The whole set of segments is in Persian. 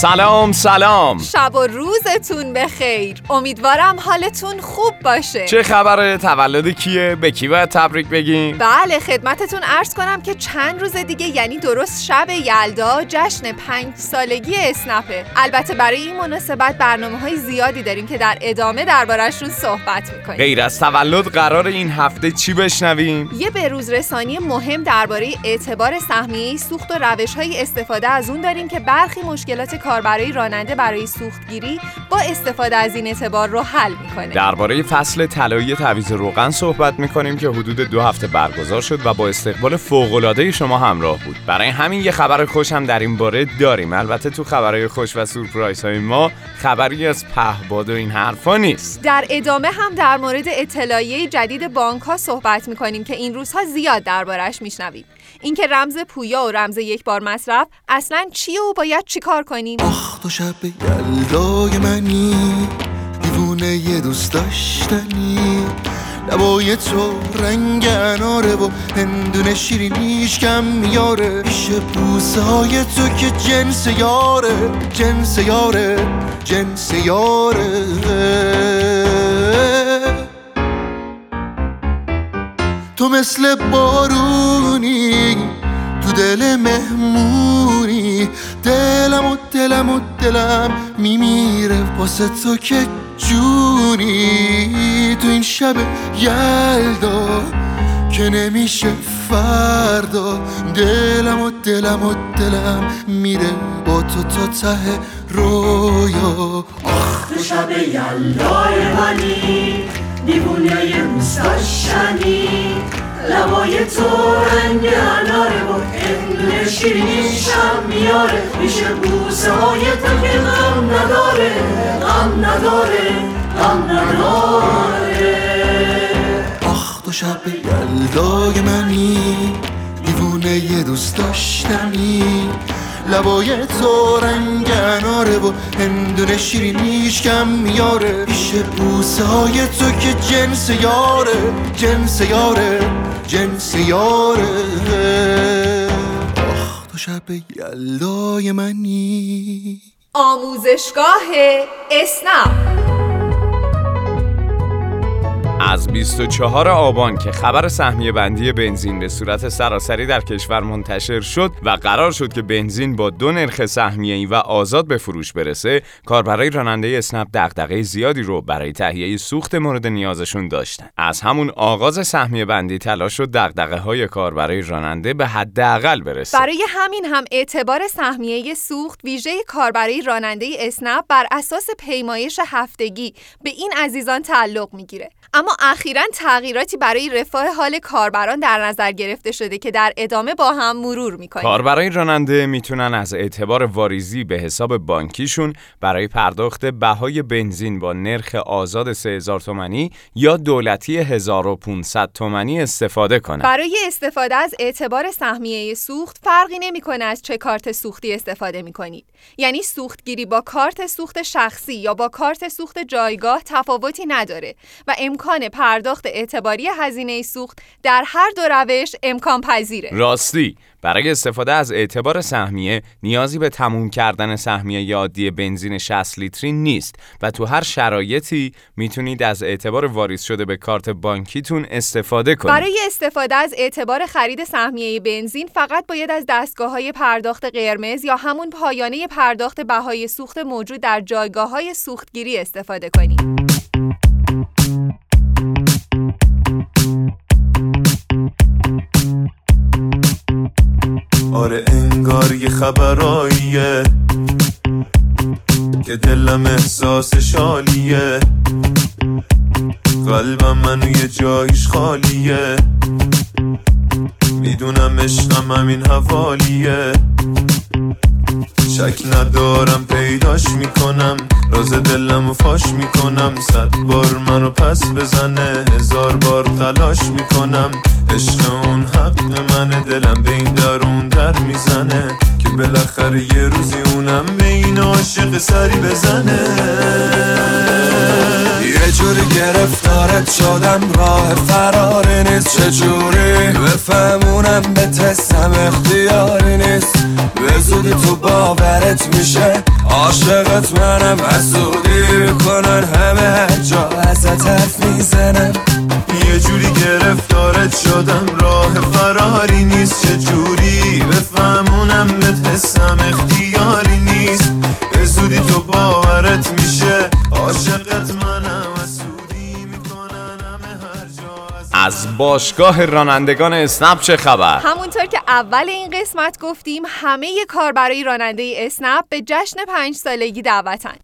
سلام سلام. شب و روزتون بخیر. امیدوارم حالتون خوب باشه. چه خبره تولد کیه؟ به کی باید تبریک بگیم؟ بله خدمتتون عرض کنم که چند روز دیگه یعنی درست شب یلدا جشن پنج سالگی اسنپه البته برای این مناسبت برنامه های زیادی داریم که در ادامه دربارهشون صحبت می‌کنیم. غیر از تولد قرار این هفته چی بشنویم؟ یه بروز رسانی مهم درباره اعتبار سهمیه سوخت و روش های استفاده از اون داریم که برخی مشکلات کاربرای راننده برای سوختگیری با استفاده از این اعتبار رو حل می‌کنه. درباره فصل طلایی تعویض روغن صحبت می‌کنیم که حدود دو هفته برگزار شد و با استقبال فوق‌العاده شما همراه بود. برای همین یه خبر خوش هم در این باره داریم. البته تو خبرهای خوش و سورپرایز های ما خبری از پهباد و این حرفا نیست. در ادامه هم در مورد اطلاعیه جدید بانک ها صحبت می‌کنیم که این روزها زیاد دربارش میشنویم. اینکه رمز پویا و رمز یک بار مصرف اصلا چیه و باید چیکار کنیم؟ آخ تو شب یلدای منی دیوونه یه دوست داشتنی. لبای تو رنگ اناره و هندونه شیرینیش کم میاره. پیش بوسه های تو که جنس یاره جنس یاره جنس یاره. تو مثل بارونی تو دل مهمونی. دلم و دلم و دلم میمیره واسه تو که جونی. تو این شب یلدا که نمیشه فردا. دلم و دلم و دلم میره با تو تا ته رویا. آخ تو شب یلدای منی. دیوونه روز داشتنی لبای تو رنگ اناره و هندونه شیرینیشم میاره. میشه بوسه های تو که غم نداره غم نداره غم نداره. آخ تو شب یلدای منی دیوونه دوست داشتنی. لبای تو رنگ اناره و هندونه شیرینیش کم میاره. پیش بوسه های تو که جنس یاره جنس یاره جنس یاره. آخ تو شب یلدای منی. آموزشگاه اسنپ. از 24 آبان که خبر سهمیه بندی بنزین به صورت سراسری در کشور منتشر شد و قرار شد که بنزین با دو نرخ سهمیه‌ای و آزاد به فروش برسه کاربرای راننده اسنپ دغدغه زیادی رو برای تهیه سوخت مورد نیازشون داشتن. از همون آغاز سهمیه بندی تلاش شد دغدغه های کاربرای راننده به حداقل برسه. برای همین هم اعتبار سهمیه سوخت ویژه کاربرای راننده اسنپ بر اساس پیمایش هفتگی به این عزیزان تعلق می‌گیره. اما اخیرا تغییراتی برای رفاه حال کاربران در نظر گرفته شده که در ادامه با هم مرور می‌کنیم کاربرای راننده می‌تونن از اعتبار واریزی به حساب بانکیشون برای پرداخت بهای بنزین با نرخ آزاد 3000 تومانی یا دولتی 1500 تومانی استفاده کنند. برای استفاده از اعتبار سهمیه سوخت فرقی نمی‌کنه از چه کارت سوختی استفاده می‌کنید. یعنی سوختگیری با کارت سوخت شخصی یا با کارت سوخت جایگاه تفاوتی نداره و امکان پرداخت اعتباری هزینه سوخت در هر دو روش امکان پذیره. راستی برای استفاده از اعتبار سهمیه نیازی به تموم کردن سهمیه عادی بنزین 60 لیتری نیست و تو هر شرایطی می‌تونید از اعتبار واریز شده به کارت بانکیتون استفاده کنید. برای استفاده از اعتبار خرید سهمیه بنزین فقط باید از دستگاه های پرداخت قرمز یا همون پایانه پرداخت بهای سوخت موجود در جایگاه های سوختگیری استفاده کنید. آره انگار یه خبراییه که دلم احساس شالیه. قلبم منو یه جایش خالیه. می‌دونم عشقم همین حوالیه. شک ندارم پیداش می‌کنم. راز دلم و فاش می‌کنم. صد بار منو پس بزنه. هزار بار تلاش می‌کنم. عشق اون حق منه. دلم به این درون در می‌زنه. که بالاخره یه روزی اونم به این عاشق سری بزنه. یه جوری گرفتارت شدم. راه فراری نیست. چجوری؟ بفهمونم به نیست به زودی تو باورت میشه. عاشقت منم حسودی می‌کنن همه جا ازت حرف می‌زنم یه جوری گرفتارت شدم راه فراری نیست. چه جوری بفهمونم به حسم اختیاری باشگاه رانندگان اسنپ چه خبر؟ همونطور که اول این قسمت گفتیم همه کاربرای راننده اسنپ به جشن پنج سالگی دعوتن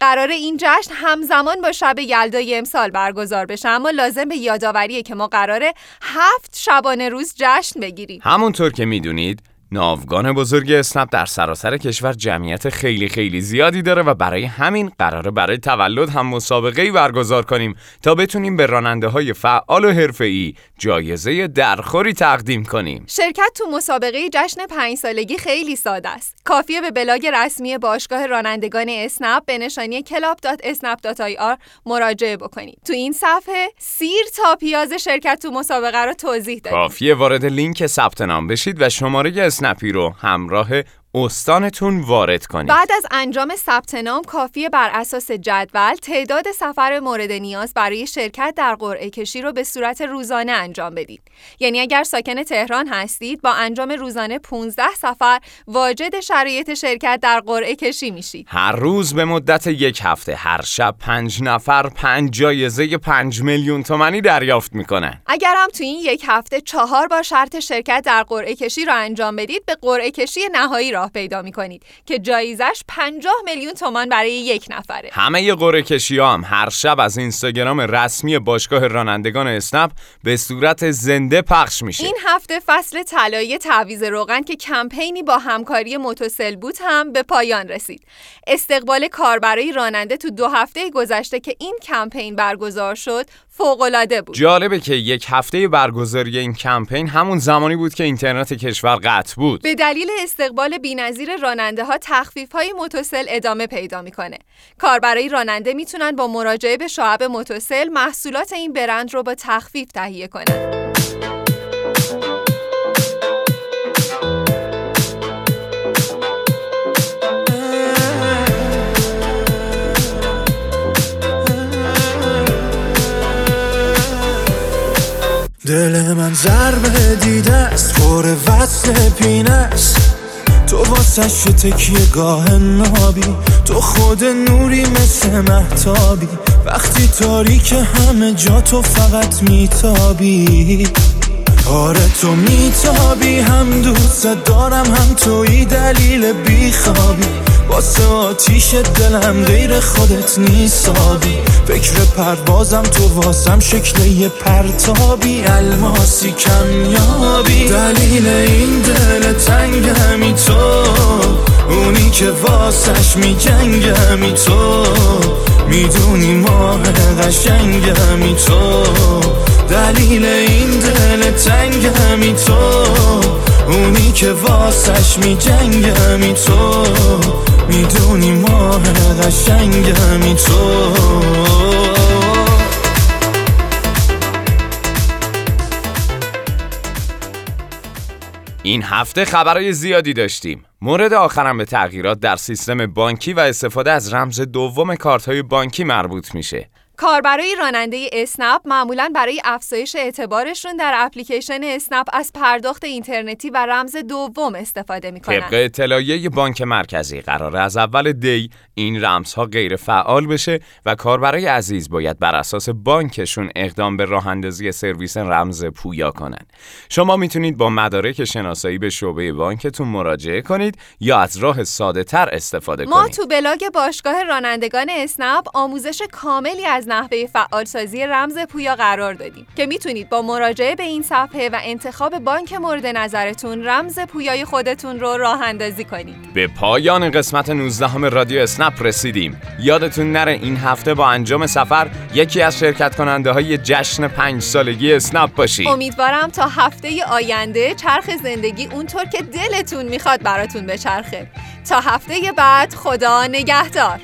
قرار این جشن همزمان با شب یلدای امسال برگزار بشه اما لازم به یادآوریه که ما قراره هفت شبانه روز جشن بگیریم همونطور که می‌دونید ناوگان بزرگ اسنپ در سراسر کشور جمعیت خیلی خیلی زیادی داره و برای همین قراره برای تولد هم مسابقه ای برگزار کنیم تا بتونیم به راننده های فعال و حرفه‌ای جایزه درخوری تقدیم کنیم. شرکت تو مسابقه جشن پنج سالگی خیلی ساده است. کافیه به بلاگ رسمی باشگاه رانندگان اسنپ به نشانی club.snap.ir مراجعه بکنید. تو این صفحه سیر تا پیاز شرکت تو مسابقه رو توضیح دادیم. کافیه وارد لینک ثبت نام بشید و شماره اسنپی رو همراه استانتون وارد کنید. بعد از انجام ثبت نام کافیه بر اساس جدول تعداد سفر مورد نیاز برای شرکت در قرعه کشی رو به صورت روزانه انجام بدید. یعنی اگر ساکن تهران هستید با انجام روزانه 15 سفر واجد شرایط شرکت در قرعه کشی میشید. هر روز به مدت یک هفته هر شب پنج نفر پنج جایزه پنج میلیون تومنی دریافت می‌کنن. اگر هم تو این یک هفته چهار بار شرط شرکت در قرعه کشی رو انجام بدید به قرعه کشی نهایی راه پیدا می‌کنید که جایزش 50 میلیون تومان برای یک نفره. همه قرعه کشی هم هر شب از اینستاگرام رسمی باشگاه رانندگان اسنپ به صورت زنده پخش میشه. این هفته فصل طلایی تعویض روغن که کمپینی با همکاری موتوسل بود هم به پایان رسید. استقبال کاربرای راننده تو دو هفته گذشته که این کمپین برگزار شد فوق‌العاده بود. جالبه که یک هفته برگزاری این کمپین همون زمانی بود که اینترنت کشور قطع بود. به دلیل استقبال بی‌نظیر راننده ها تخفیف های موتوسل ادامه پیدا می‌کنه. کاربرای راننده می‌تونن با مراجعه به شعب موتوسل محصولات این برند رو با تخفیف تهیه کنن. دل من ضربه دیده است پر وصل پینه است. تو واسه تکیه گاه نابی تو خود نوری مثل محتابی وقتی تاریک همه جا تو فقط میتابی. آره تو میتابی هم دوست دارم هم توی دلیل بیخوابی. واسه آتیش دلم غیر خودت نیسابی فکر پروازم تو واسم شکل یه پرتابی. الماسی کمیابی. دلیل این دل تنگمی تو. اونی که واسش میجنگمی تو. می‌دونی ماه قشنگمی تو. دلیل این دل تنگمی تو. اونی که واسش میجنگمی تو. می‌دونی ماه قشنگمی تو این هفته خبرهای زیادی داشتیم. مورد آخرم به تغییرات در سیستم بانکی و استفاده از رمز دوم کارت های بانکی مربوط میشه. کاربرای راننده اسنپ معمولا برای افزایش اعتبارشون در اپلیکیشن اسنپ از پرداخت اینترنتی و رمز دوم استفاده می‌کنن. طبق اطلاعیه بانک مرکزی قرار از اول دی این رمزها غیر فعال بشه و کاربرای عزیز باید بر اساس بانکشون اقدام به راه اندازی سرویس رمز پویا کنن. شما می‌تونید با مدارک شناسایی به شعبه بانکتون مراجعه کنید یا از راه ساده تر استفاده ما کنید. تو بلاگ باشگاه رانندگان اسنپ آموزش کاملی از نحوه فعالسازی رمز پویا قرار دادیم که می‌تونید با مراجعه به این صفحه و انتخاب بانک مورد نظرتون رمز پویای خودتون رو راه اندازی کنید. به پایان قسمت 19 همه رادیو اسنپ رسیدیم. یادتون نره این هفته با انجام سفر یکی از شرکت کننده های جشن پنج سالگی اسنپ باشید. امیدوارم تا هفته آینده چرخ زندگی اونطور که دلتون می‌خواد براتون بچرخه. تا هفته بعد خدا نگهدار.